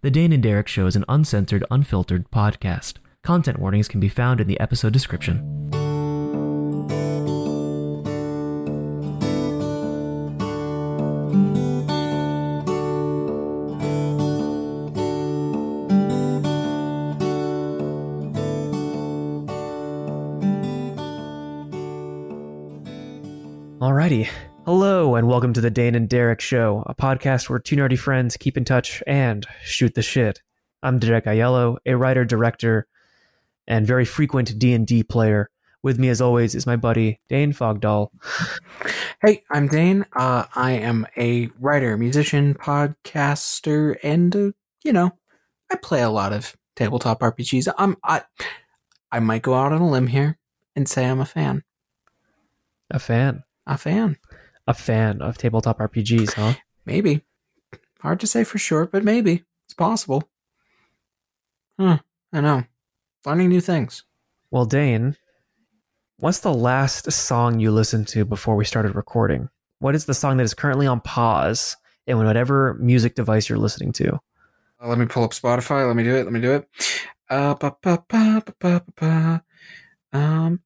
The Dane and Derek Show is an uncensored, unfiltered podcast. Content warnings can be found in the episode description. Alrighty. Hello, and welcome to the Dane and Derek Show, a podcast where two nerdy friends keep in touch and shoot the shit. I'm Derek Aiello, a writer, director, and very frequent D&D player. With me, as always, is my buddy Dane Fogdall. Hey, I'm Dane. Uh, I am a writer, musician, podcaster, and uh, you know, I play a lot of tabletop RPGs. I'm I, I might go out on a limb here and say I'm a fan. A fan. A fan. A fan of tabletop RPGs, huh? Maybe. Hard to say for sure, but maybe it's possible. Huh. I know. Learning new things. Well, Dane, what's the last song you listened to before we started recording? What is the song that is currently on pause in whatever music device you're listening to? Uh, let me pull up Spotify. Let me do it. Let me do it. Uh, ba, ba, ba, ba, ba, ba, ba. Um,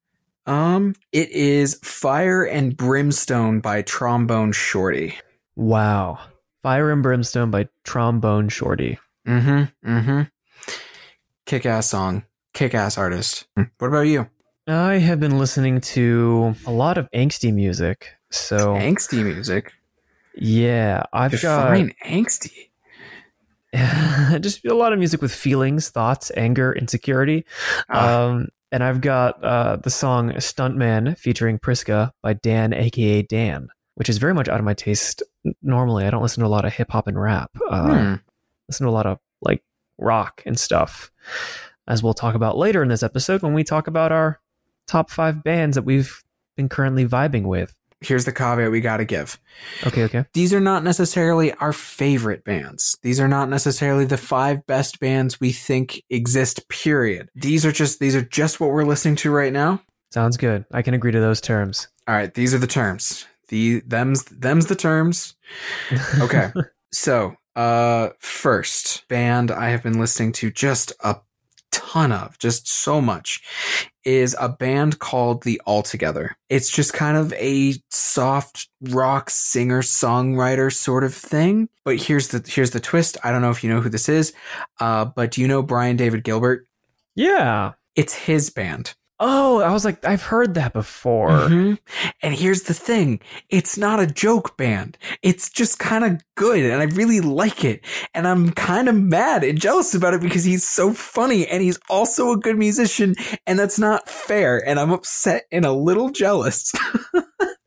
um, it is Fire and Brimstone by Trombone Shorty. Wow. Fire and Brimstone by Trombone Shorty. Mm-hmm. Mm-hmm. Kick ass song. Kick ass artist. What about you? I have been listening to a lot of angsty music. So, Angsty music. yeah, I've Define angsty. just a lot of music with feelings, thoughts, anger, insecurity. Ah, Um, and I've got uh, the song Stuntman featuring Priska by Dan, aka Dan, which is very much out of my taste. Normally, I don't listen to a lot of hip hop and rap. Uh, hmm. Listen to a lot of like rock and stuff, as we'll talk about later in this episode when we talk about our top five bands that we've been currently vibing with. Here's the caveat we got to give. Okay, okay. These are not necessarily our favorite bands. These are not necessarily the five best bands we think exist, period. These are just these are just what we're listening to right now. Sounds good. I can agree to those terms. All right, these are the terms. The them's them's the terms. Okay. so, uh first band I have been listening to just a ton of, just so much is a band called The Altogether. It's just kind of a soft rock singer songwriter sort of thing. But here's the here's the twist. I don't know if you know who this is, uh, but do you know Brian David Gilbert? yeah. It's his band. Oh, I was like, I've heard that before. Mhm. And here's the thing it's not a joke band. It's just kind of good, and I really like it. And I'm kind of mad and jealous about it because he's so funny and he's also a good musician, and that's not fair. And I'm upset and a little jealous.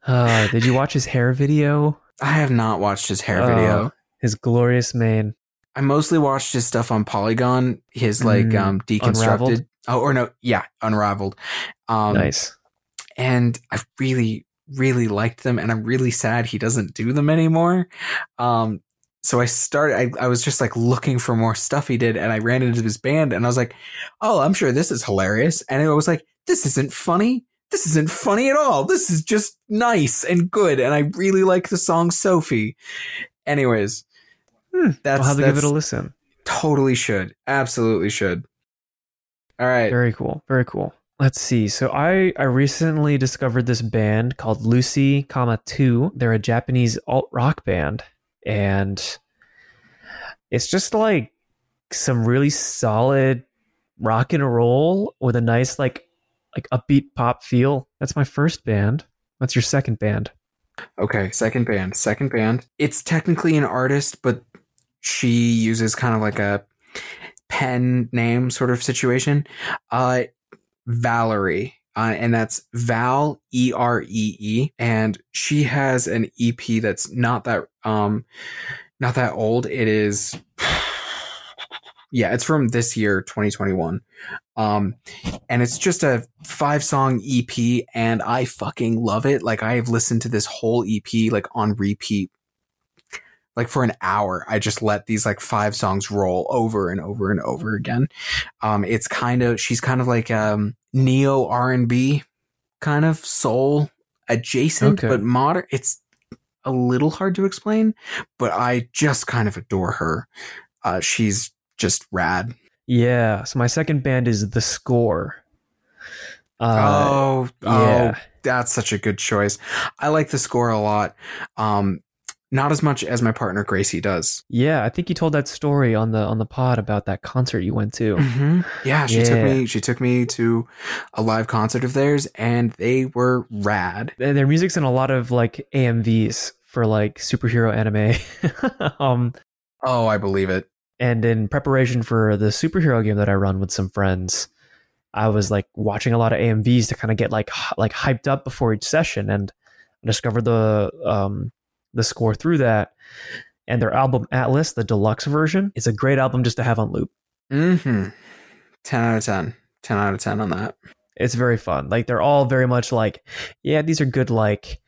Uh, did you watch his hair video? I have not watched his hair Oh. video. His glorious mane. I mostly watched his stuff on Polygon, his like Mm, um deconstructed. Unraveled? Oh, or no, yeah, Unraveled. Um, nice. and I really, really liked them, and I'm really sad he doesn't do them anymore. Um, so I started. I, I was just like looking for more stuff he did, and I ran into his band, and I was like, "Oh, I'm sure this is hilarious." And I was like, "This isn't funny. This isn't funny at all. This is just nice and good." And I really like the song "Sophie." Anyways, Hmm, that's I'll have to give it a listen. totally should, absolutely should. All right. Very cool. Very cool. Let's see. So I I recently discovered this band called Lucy, comma two. They're a Japanese alt rock band, and it's just like some really solid rock and roll with a nice like like upbeat pop feel. That's my first band. What's your second band? Okay, second band. Second band. It's technically an artist, but she uses kind of like a pen name sort of situation. Uh Valerie. Uh, and that's Val E R E E. And she has an EP that's not that um not that old. It is yeah, it's from this year, 2021. Um, and it's just a five song EP, and I fucking love it. Like I have listened to this whole EP like on repeat, like for an hour. I just let these like five songs roll over and over and over again. Um, it's kind of she's kind of like um neo R and B, kind of soul adjacent, Okay. but modern. It's a little hard to explain, but I just kind of adore her. Uh, she's just rad. Yeah. So my second band is The Score. Uh, oh, yeah. oh, that's such a good choice. I like the score a lot. Um, not as much as my partner Gracie does. Yeah, I think you told that story on the on the pod about that concert you went to. Mm-hmm. Yeah, she took me. She took me to a live concert of theirs, and they were rad. Their their music's in a lot of like AMVs for like superhero anime. um Oh, I believe it. and in preparation for the superhero game that I run with some friends, I was like watching a lot of AMVs to kind of get like like hyped up before each session, and I discovered the um the score through that. And their album Atlas, the deluxe version, is a great album just to have on loop. Mm-hmm. Ten out of ten. Ten out of ten on that. It's very fun. Like they're all very much like, yeah, these are good. Like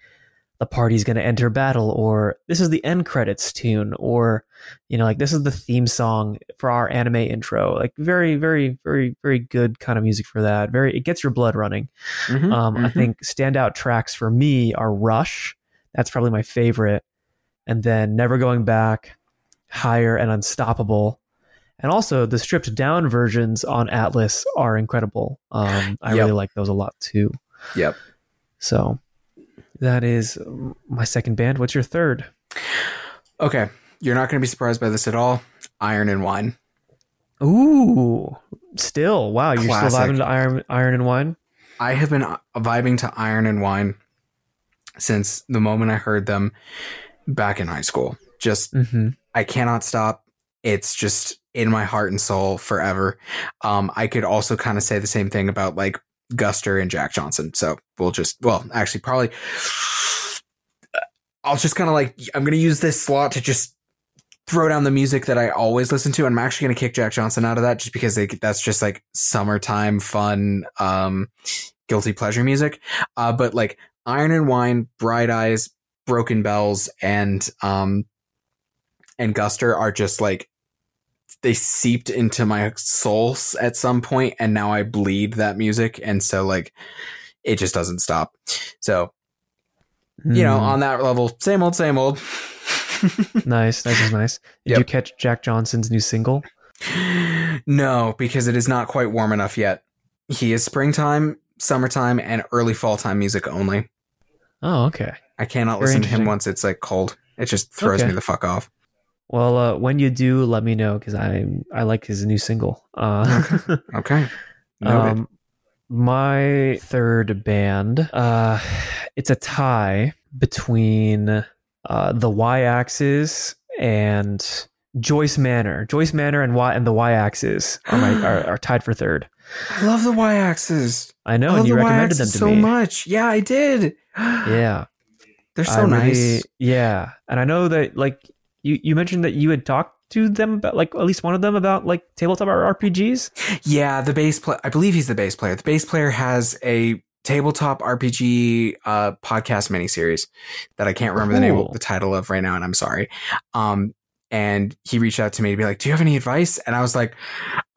the party's going to enter battle, or this is the end credits tune, or you know, like this is the theme song for our anime intro. Like very, very, very, very good kind of music for that. Very, it gets your blood running. Mhm, Um, I mhm. think standout tracks for me are Rush. That's probably my favorite, and then Never Going Back, Higher, and Unstoppable. And also the stripped down versions on Atlas are incredible. Um, I Yep. really like those a lot too. Yep. So that is my second band. What's your third? Okay, you're not going to be surprised by this at all. Iron and Wine. Ooh, still wow! You're still vibing to Iron, Iron and Wine. I have been vibing to Iron and Wine since the moment I heard them back in high school. Just Mm-hmm. I cannot stop. It's just in my heart and soul forever. Um, I could also kind of say the same thing about like Guster and Jack Johnson. So we'll just, well, actually, probably, I'll just kind of like, I'm going to use this slot to just throw down the music that I always listen to. And I'm actually going to kick Jack Johnson out of that just because they, that's just like summertime fun, um, guilty pleasure music. Uh, but like Iron and Wine, Bright Eyes, Broken Bells, and, um, and Guster are just like they seeped into my soul at some point and now I bleed that music and so like it just doesn't stop. So, you know, Mm. on that level, same old same old. nice, nice, is nice. Did Yep. you catch Jack Johnson's new single? no, because it is not quite warm enough yet. He is springtime, summertime and early fall time music only. Oh, okay. I cannot Very listen to him once it's like cold. It just throws Okay. me the fuck off. Well, uh, when you do, let me know because I I like his new single. Uh, Okay. Noted. um, my third band, uh, it's a tie between uh, the Y Axes and Joyce Manor. Joyce Manor and Y and the Y Axes are, my, are, are tied for third. I love the Y axes. I know, I and you the recommended them to so me. much. Yeah, I did. Yeah, They're so I nice. really- yeah, and I know that like you you mentioned that you had talked to them about like at least one of them about like tabletop RPGs. Yeah, the bass player. I believe he's the bass player. The bass player has a tabletop RPG uh, podcast miniseries that I can't remember the name, Cool. the title of right now, and I'm sorry. Um, and he reached out to me to be like, "Do you have any advice?" And I was like,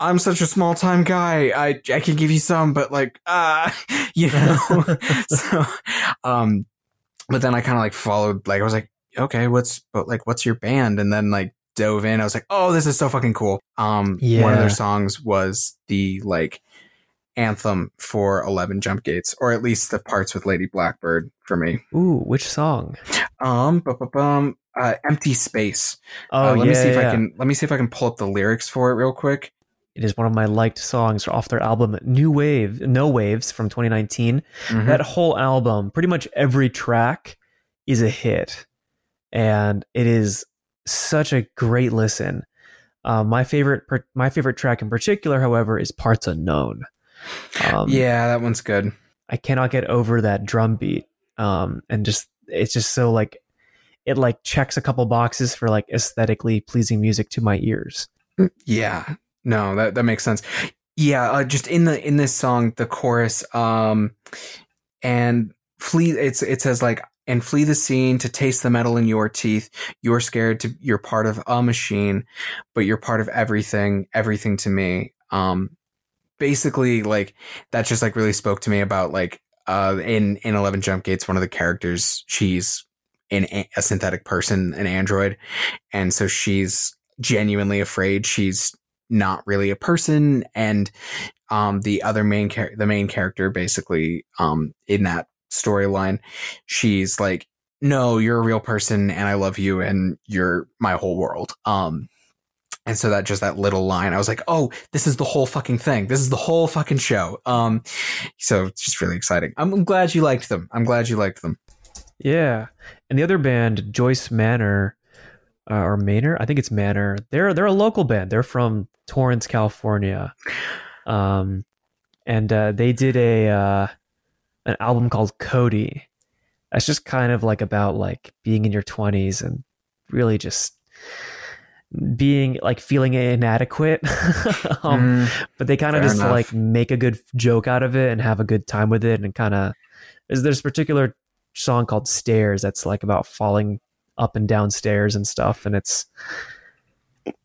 "I'm such a small time guy. I I can give you some, but like, ah, you know." so, um, but then I kind of like followed. Like, I was like, "Okay, what's but like, what's your band?" And then like dove in. I was like, "Oh, this is so fucking cool." Um, yeah. one of their songs was the like anthem for 11 jump gates or at least the parts with lady blackbird for me Ooh, which song? um bu- bu- bum, uh, empty space Oh, Uh, let yeah, me see if i can let me see if i can pull up the lyrics for it real quick It is one of my liked songs off their album New Wave, No Waves from 2019. Mhm. That whole album, pretty much every track is a hit. And it is such a great listen. Uh, my favorite per- my favorite track in particular, however, is Parts Unknown. Um, yeah that one's good I cannot get over that drum beat. Um, and just it's just so like it like checks a couple boxes for like aesthetically pleasing music to my ears. yeah. No that that makes sense. Yeah uh, just in the in this song the chorus um and flee it's it says like and flee the scene to taste the metal in your teeth. You're scared to you're part of a machine but you're part of everything everything to me. Um basically like that just like really spoke to me about like uh in in 11 jump gates one of the characters she's in a, synthetic person an android. And so she's genuinely afraid she's not really a person. And um the other main char- the main character basically um in that storyline she's like no you're a real person and i love you and you're my whole world. Um and so that just that little line i was like oh this is the whole fucking thing. This is the whole fucking show. Um so it's just really exciting. I'm glad you liked them. I'm glad you liked them. Yeah, and the other band, Joyce Manor, uh, or Manor, I think it's Manor. They're they're a local band. They're from Torrance, California, um, and uh, they did a uh, an album called Cody. That's just kind of like about like being in your twenties and really just being like feeling inadequate. um, Mm, but they kind of just enough. like make a good joke out of it and have a good time with it and kind of is there's particular song called stairs that's like about falling up and down stairs and stuff and it's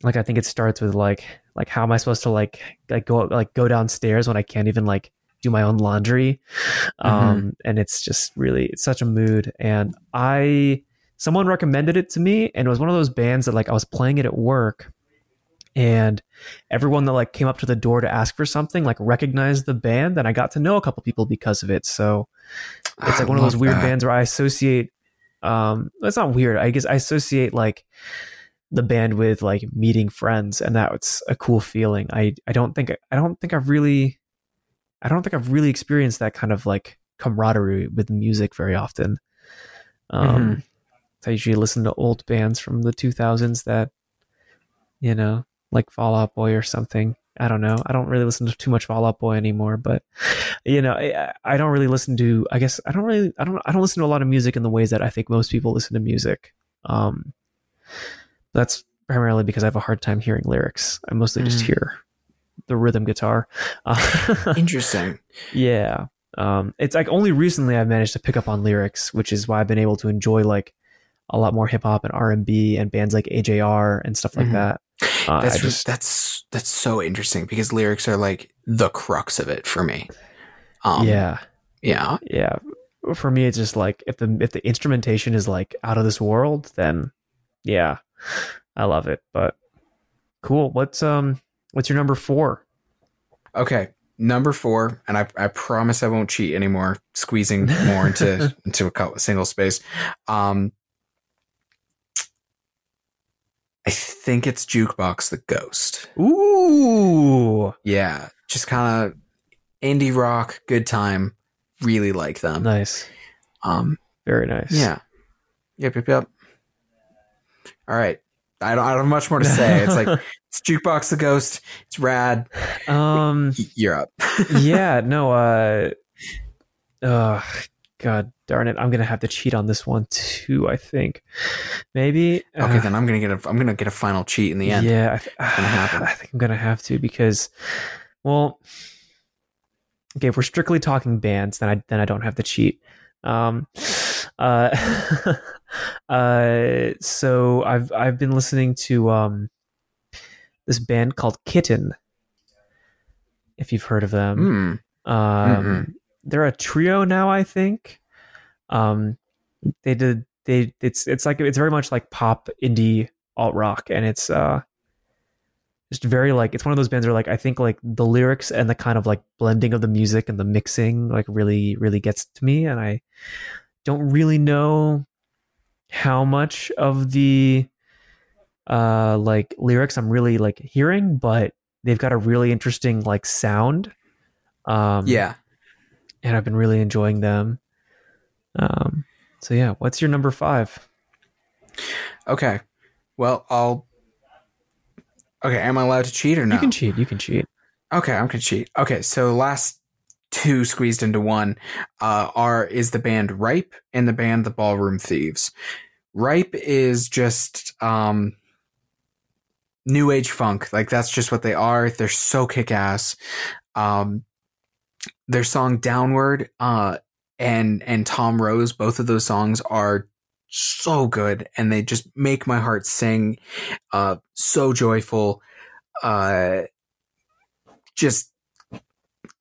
like i think it starts with like like how am i supposed to like like go like go downstairs when i can't even like do my own laundry? Um and it's just really it's such a mood and i someone recommended it to me and it was one of those bands that like i was playing it at work and everyone that like came up to the door to ask for something like recognized the band and i got to know a couple people because of it. So it's I like one of those weird that. bands where i associate um it's not weird i guess i associate like the band with like meeting friends and that's a cool feeling. I i don't think i don't think i've really i don't think i've really experienced that kind of like camaraderie with music very often. Um i usually listen to old bands from the 2000s that you know like fall out boy or something. I don't know. I don't really listen to too much fall out boy anymore but you know I, I don't really listen to i guess i don't really i don't i don't listen to a lot of music in the ways that i think most people listen to music. Um that's primarily because i have a hard time hearing lyrics. I mostly just Mm. hear the rhythm guitar. Uh, interesting. Yeah. Um it's like only recently i've managed to pick up on lyrics which is why i've been able to enjoy like a lot more hip hop and R&B and bands like AJR and stuff like Mhm. that. Uh, that's just that's that's so interesting because lyrics are like the crux of it for me. Um yeah. yeah. Yeah. For me it's just like if the if the instrumentation is like out of this world then yeah i love it. But cool. What's um what's your number four? Okay, number four, and I, I promise I won't cheat anymore, squeezing more into into a single space. Um, I think it's Jukebox the Ghost. ooh Yeah, just kind of indie rock, good time. Really like them. nice Um, very nice yeah, yep, yep, yep. All right, I don't, I don't have much more to say. It's like it's Jukebox the Ghost. It's rad. um You're up. yeah no uh uh god darn it i'm gonna have to cheat on this one too i think maybe Okay, Uh, then I'm gonna get a I'm gonna get a final cheat in the end. Yeah, I, th- I think I'm gonna have to because, well, okay, if we're strictly talking bands, then I then I don't have to cheat. Um, uh, uh, so I've I've been listening to um this band called Kitten. If you've heard of them, Hmm. um, they're a trio now, I think. Um, they did they it's it's like it's very much like pop indie alt rock, and it's uh just very like it's one of those bands where like I think like the lyrics and the kind of like blending of the music and the mixing like really really gets to me, and I don't really know how much of the uh like lyrics I'm really like hearing, but they've got a really interesting like sound. Um, Yeah. And I've been really enjoying them. Um, so yeah, what's your number five? Okay. Well, I'll. Okay, am I allowed to cheat or no? You can cheat. You can cheat. Okay, I'm gonna cheat. Okay, so last two squeezed into one uh, are is the band Ripe and the band the Ballroom Thieves. Ripe is just um, new age funk. Like that's just what they are. They're so kick ass. Um, their song Downward uh, and and Tom Rose, both of those songs are so good, and they just make my heart sing. Uh, so joyful. Uh, just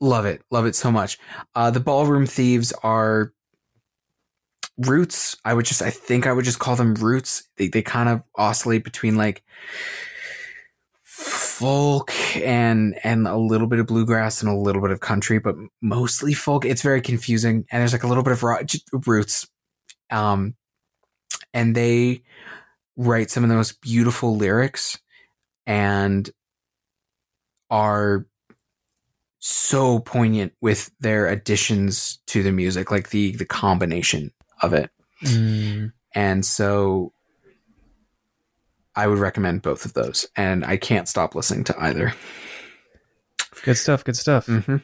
love it love it so much uh the ballroom thieves are roots i would just i think i would just call them roots they, they kind of oscillate between like folk and and a little bit of bluegrass and a little bit of country, but mostly folk. It's very confusing, and there's like a little bit of roots. Um, and they write some of the most beautiful lyrics, and are so poignant with their additions to the music, like the the combination of it. Mm. And so I would recommend both of those. And I can't stop listening to either. Good stuff. Good stuff. Mm-hmm.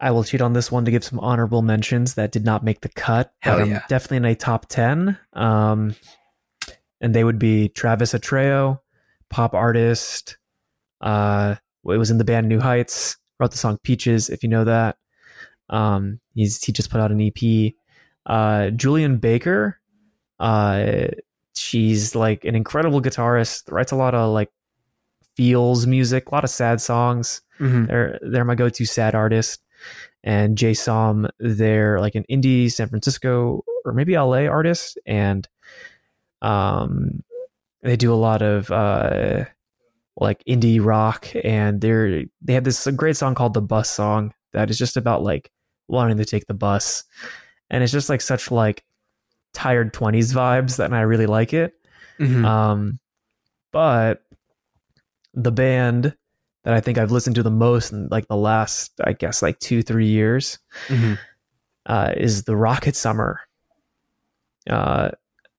I will cheat on this one to give some honorable mentions that did not make the cut. Hell but I'm yeah. definitely in a top 10. Um, and they would be Travis Atreo, pop artist. Uh, it was in the band New Heights, wrote the song Peaches, if you know that. Um, he's, he just put out an EP. Uh, Julien Baker, uh, she's like an incredible guitarist, writes a lot of like feels music, a lot of sad songs. Mm-hmm. They're they're my go-to sad artist. And Jay Som, they're like an indie San Francisco or maybe LA artist, and um, they do a lot of uh, like indie rock, and they're they have this great song called "The Bus Song" that is just about like wanting to take the bus, and it's just like such like tired twenties vibes that and I really like it. Mm-hmm. Um, but the band that I think I've listened to the most in like the last, I guess, like two, three years mm-hmm. uh, is the Rocket Summer, uh,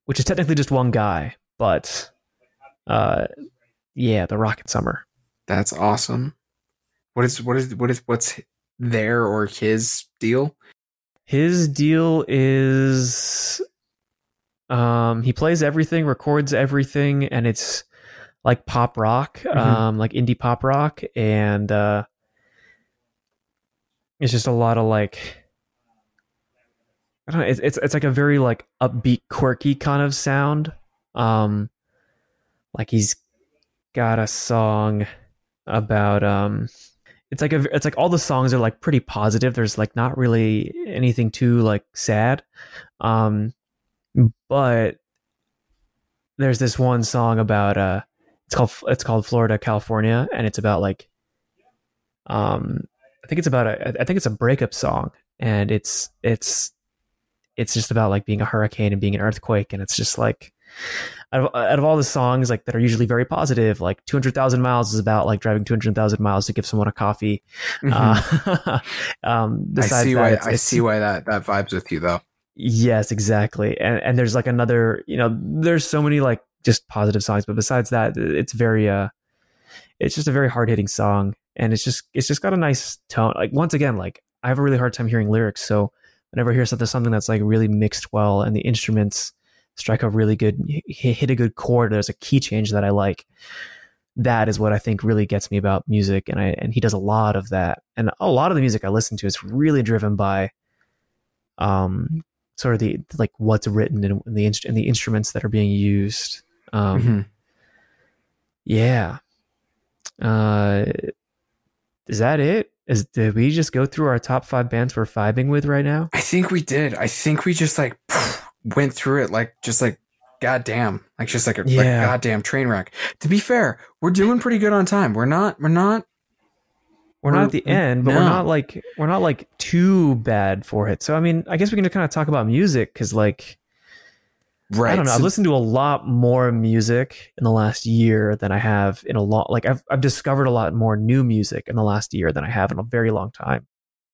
which is technically just one guy, but uh, yeah, the Rocket Summer. That's awesome. What is what is what is what's their or his deal? His deal is um, he plays everything, records everything, and it's like pop rock, Mhm. um, like indie pop rock, and uh, it's just a lot of like I don't know. It's it's it's like a very like upbeat, quirky kind of sound. Um, like he's got a song about um, it's like a it's like all the songs are like pretty positive. There's like not really anything too like sad. Um, but there's this one song about uh it's called it's called Florida California and it's about like um I think it's about a I think it's a breakup song and it's it's it's just about like being a hurricane and being an earthquake and it's just like out of, out of all the songs like that are usually very positive like 200,000 miles is about like driving 200,000 miles to give someone a coffee Mhm. uh, um I see why it's- I it's- see why that that vibes with you though. Yes, exactly. And and there's like another, you know, there's so many like just positive songs, but besides that, it's very uh it's just a very hard-hitting song and it's just it's just got a nice tone. Like once again, like I have a really hard time hearing lyrics, so whenever I hear something something that's like really mixed well and the instruments strike a really good hit, hit a good chord, there's a key change that I like. That is what I think really gets me about music and I and he does a lot of that. And a lot of the music I listen to is really driven by um sort of the like what's written and the inst- and the instruments that are being used. Um, Mhm. Yeah. Uh, is that it? Is did we just go through our top five bands we're vibing with right now? I think we did. I think we just like went through it like just like goddamn, like just like a like goddamn train wreck. To be fair, we're doing pretty good on time. We're not. We're not. We're not at the end, but we're not like we're not like too bad for it. So I mean, I guess we can kind of talk about music because like Right. I don't know. so- I've listened to a lot more music in the last year than I have in a lot. Like I've I've discovered a lot more new music in the last year than I have in a very long time.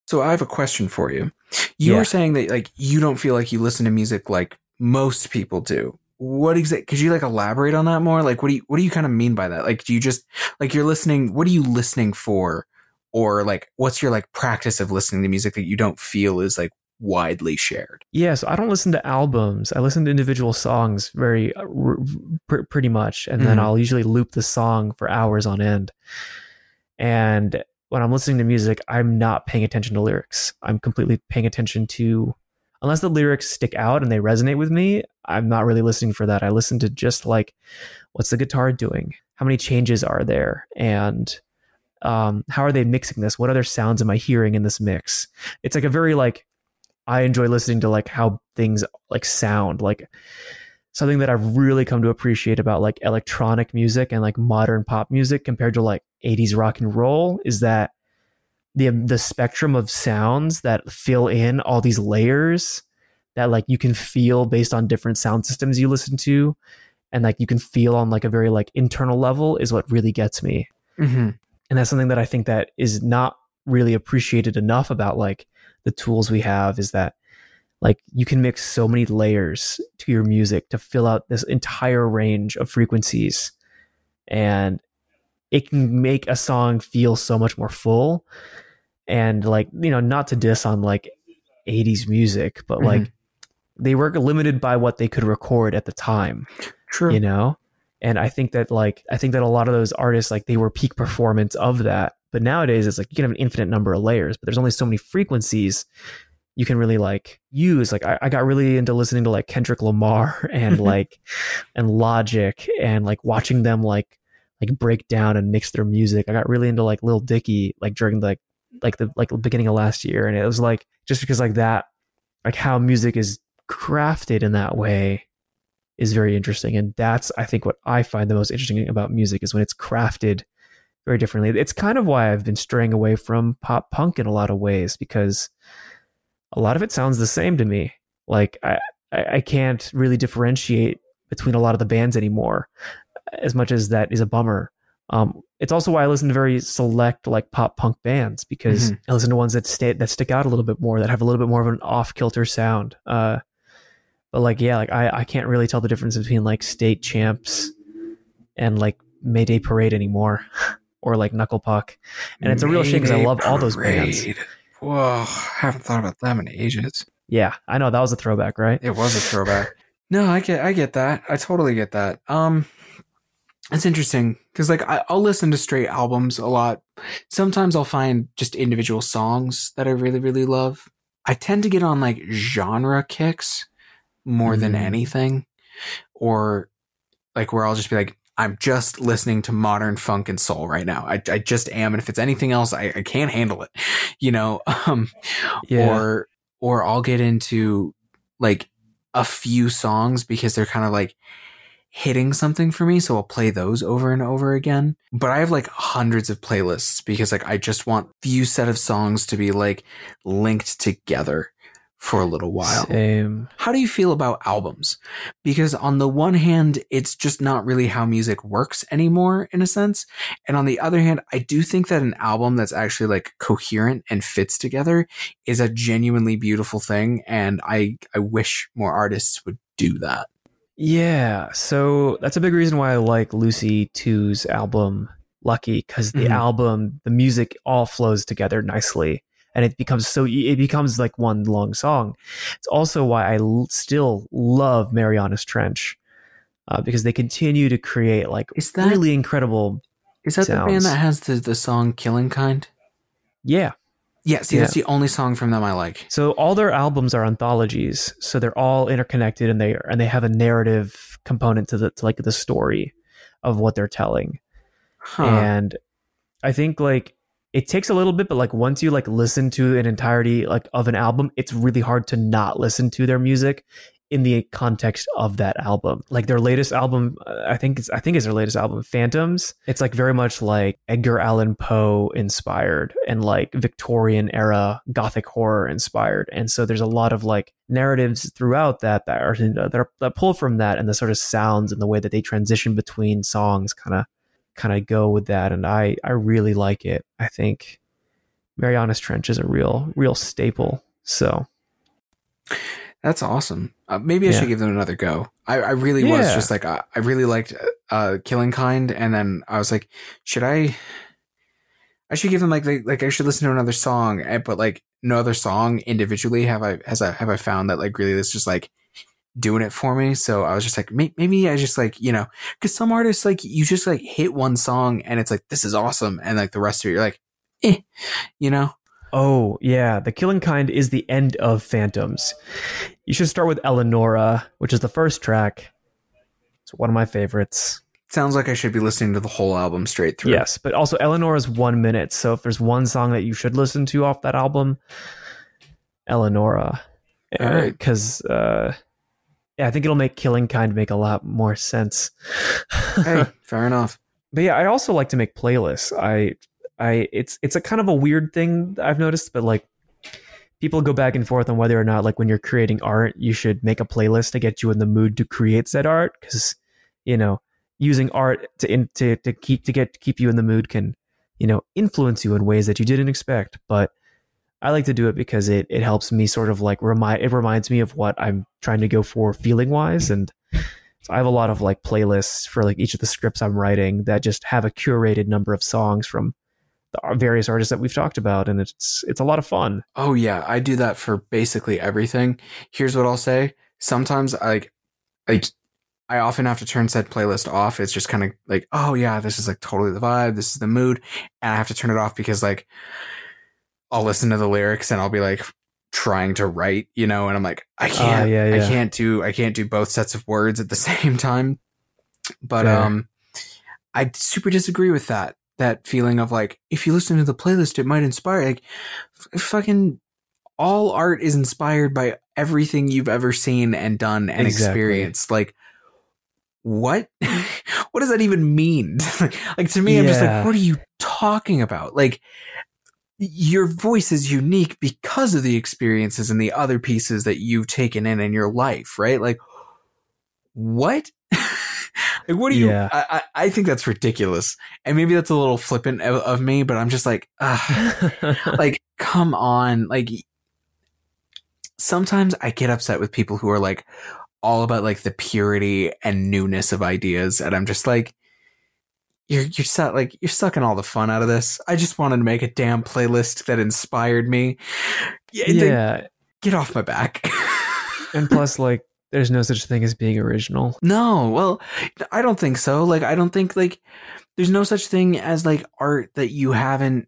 So I have a question for you. You Yeah. were saying that like you don't feel like you listen to music like most people do. What exactly? Could you like elaborate on that more? Like, what do you what do you kind of mean by that? Like, do you just like you're listening? What are you listening for? Or like, what's your like practice of listening to music that you don't feel is like widely shared? Yeah, so I don't listen to albums. I listen to individual songs very uh, r- pr- pretty much, and then Mhm. I'll usually loop the song for hours on end. And when I'm listening to music, I'm not paying attention to lyrics. I'm completely paying attention to unless the lyrics stick out and they resonate with me, I'm not really listening for that. I listen to just like what's the guitar doing? How many changes are there? And um, how are they mixing this? What other sounds am I hearing in this mix? It's like a very like I enjoy listening to like how things like sound like something that I've really come to appreciate about like electronic music and like modern pop music compared to like 80s rock and roll is that the the spectrum of sounds that fill in all these layers that like you can feel based on different sound systems you listen to and like you can feel on like a very like internal level is what really gets me Mm-hmm. And that's something that i think that is not really appreciated enough about like the tools we have is that like you can mix so many layers to your music to fill out this entire range of frequencies. And it can make a song feel so much more full. And like you know not to diss on like 80s music but mm-hmm. like they were limited by what they could record at the time True. you know and i think that like i think that a lot of those artists like they were peak performance of that. But nowadays it's like you can have an infinite number of layers but there's only so many frequencies you can really like use. Like I, I got really into listening to like kendrick lamar and like and logic and like watching them like like break down and mix their music. I got really into like lil dicky like during like like the like the beginning of last year. And it was like just because like that like how music is crafted in that way is very interesting and that's i think what i find the most interesting about music is when it's crafted very differently it's kind of why i've been straying away from pop punk in a lot of ways because a lot of it sounds the same to me like i i, can't really differentiate between a lot of the bands anymore as much as that is a bummer um, it's also why I listen to very select like pop punk bands because Mhm. I listen to ones that stay that stick out a little bit more that have a little bit more of an off kilter sound. Uh, but like yeah, like I I can't really tell the difference between like state champs and like Mayday Parade anymore, or like Knuckle Puck, and it's a real shame because I love all those bands. Whoa, haven't thought about them in ages. Yeah, I know that was a throwback, right? It was a throwback. no, I get, I get that. I totally get that. Um, it's interesting because like I, I'll listen to straight albums a lot. Sometimes I'll find just individual songs that I really, really love. I tend to get on like genre kicks more than Mm. anything, or like where I'll just be like, I'm just listening to modern funk and soul right now. I, I just am, and if it's anything else, I, I can't handle it. You know, um, Yeah. or or I'll get into like a few songs because they're kind of like hitting something for me so I'll play those over and over again but I have like hundreds of playlists because like I just want few set of songs to be like linked together for a little while Same. how do you feel about albums? Because on the one hand, it's just not really how music works anymore in a sense. And on the other hand, I do think that an album that's actually like coherent and fits together is a genuinely beautiful thing. And I, I wish more artists would do that. Yeah, so that's a big reason why I like Lucy 2's album Lucky because the Mhm. album, the music all flows together nicely and it becomes so it becomes like one long song. It's also why I l- still love Marianas Trench uh, because they continue to create like Is that, really incredible. is that the band that has the, the song Killing Kind? Yeah, Yeah, see, Yeah. that's the only song from them I like. so all their albums are anthologies, so they're all interconnected and they and they have a narrative component to the to like the story of what they're telling. Huh. and i think like it takes a little bit but like once you like listen to an entirety like of an album it's really hard to not listen to their music in the context of that album. Like their latest album uh, i think it's i think it's their latest album phantoms. It's like very much like edgar allan poe inspired and like victorian era gothic horror inspired. And so there's a lot of like narratives throughout that that are that, are, that pull from that and the sort of sounds and the way that they transition between songs kind of kind of go with that and i i really like it i think marianas trench is a real real staple so That's awesome. Uh, maybe I Yeah. should give them another go. I, I really was just like I, I really liked uh, Killing Kind, and then I was like, should I? I should give them like like, like I should listen to another song, eh, but like no other song individually have I has I have I found that like really this just like doing it for me. So I was just like may, maybe I just like you know because some artists like you just like hit one song and it's like this is awesome, and like the rest of it you're like, eh, you know. oh yeah the killing kind is the end of phantoms you should start with eleonora which is the first track it's one of my favorites Sounds like I should be listening to the whole album straight through. yes but also eleonora is one minute so if there's one song that you should listen to off that album eleonora All right. because uh yeah, I think it'll make Killing Kind make a lot more sense. hey, fair enough. But yeah, I also like to make playlists. I I it's it's a kind of a weird thing I've noticed, but like people go back and forth on whether or not like when you're creating art, you should make a playlist to get you in the mood to create said art because you know using art to in, to to keep to get to keep you in the mood can you know influence you in ways that you didn't expect. But I like to do it because it it helps me sort of like remind it reminds me of what I'm trying to go for feeling wise and. So I have a lot of like playlists for like each of the scripts I'm writing that just have a curated number of songs from the various artists that we've talked about, and it's it's a lot of fun. Oh yeah, I do that for basically everything. Here's what I'll say: sometimes I like I often have to turn said playlist off. It's just kind of like, oh yeah, this is like totally the vibe, this is the mood, and I have to turn it off because like I'll listen to the lyrics and I'll be like trying to write, you know, and I'm like, I can't, Ah, yeah, I can't do, I can't do both sets of words at the same time. But Fair. um, I super disagree with that. That feeling of like, if you listen to the playlist, it might inspire. Like, f- fucking, all art is inspired by everything you've ever seen and done and Exactly. experienced. Like, what? what does that even mean? like to me, I'm just like, what are you talking about? Like, your voice is unique because of the experiences and the other pieces that you've taken in in your life, right? Like, what? like, what do you? Yeah. I, I I think that's ridiculous, and maybe that's a little flippant of, of me, but I'm just like, ah, like, come on, like. Sometimes I get upset with people who are like all about like the purity and newness of ideas, and I'm just like, you're you're su- like you're sucking all the fun out of this. I just wanted to make a damn playlist that inspired me. Yeah, yeah, get off my back. and plus, like, there's no such thing as being original. no, well, I don't think so. Like, I don't think like there's no such thing as like art that you haven't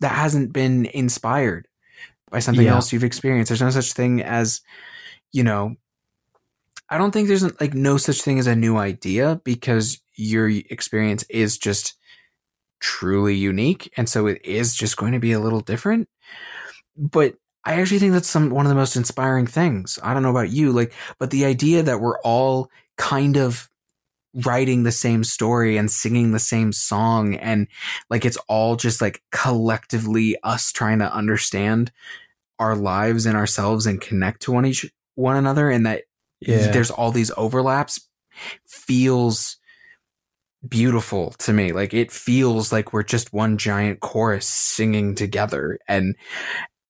that hasn't been inspired by something Yeah. else you've experienced. There's no such thing as you know. I don't think there's like no such thing as a new idea because your experience is just truly unique and so it is just going to be a little different. But i actually think that's some one of the most inspiring things. I don't know about you like but the idea that we're all kind of writing the same story and singing the same song and like it's all just like collectively us trying to understand our lives and ourselves and connect to one each one another and that Yeah, there's all these overlaps feels beautiful to me. Like it feels like we're just one giant chorus singing together. And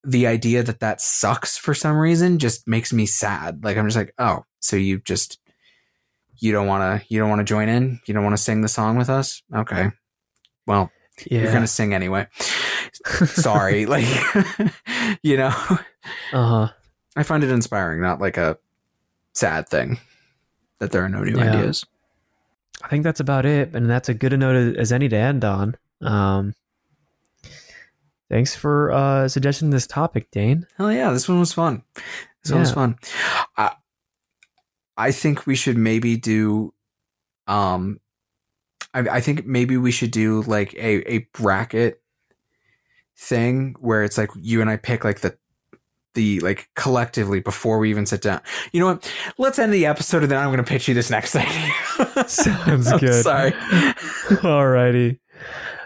the idea that that sucks for some reason just makes me sad. Like I'm just like, oh, so you just you don't want to you don't want to join in? You don't want to sing the song with us? Okay. Well, yeah. you're going to sing anyway. Sorry. like you know, uh huh. I find it inspiring, not like a sad thing that there are no new Yeah. ideas. I think that's about it, and that's a good a note as any to end on. Um, thanks for uh, suggesting this topic, Dane. Hell yeah, this one was fun. This one was fun. I, I think we should maybe do, um, I, I think maybe we should do like a, a bracket thing where it's like you and I pick like the, the like collectively before we even sit down. You know what? Let's end the episode and then I'm going to pitch you this next idea. Sounds good. Sorry. Alrighty.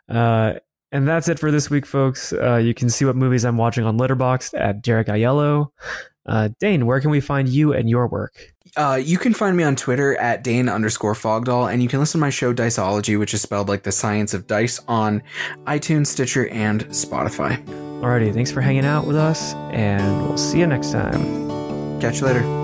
Uh, and that's it for this week, folks. Uh, you can see what movies I'm watching on Letterboxd at Derek Aiello. Uh, Dane, where can we find you and your work? Uh, you can find me on Twitter at Dane underscore Fogdall, and you can listen to my show Diceology, which is spelled like the science of dice, on iTunes, Stitcher, and Spotify. Alrighty, thanks for hanging out with us, and we'll see you next time. Catch you later.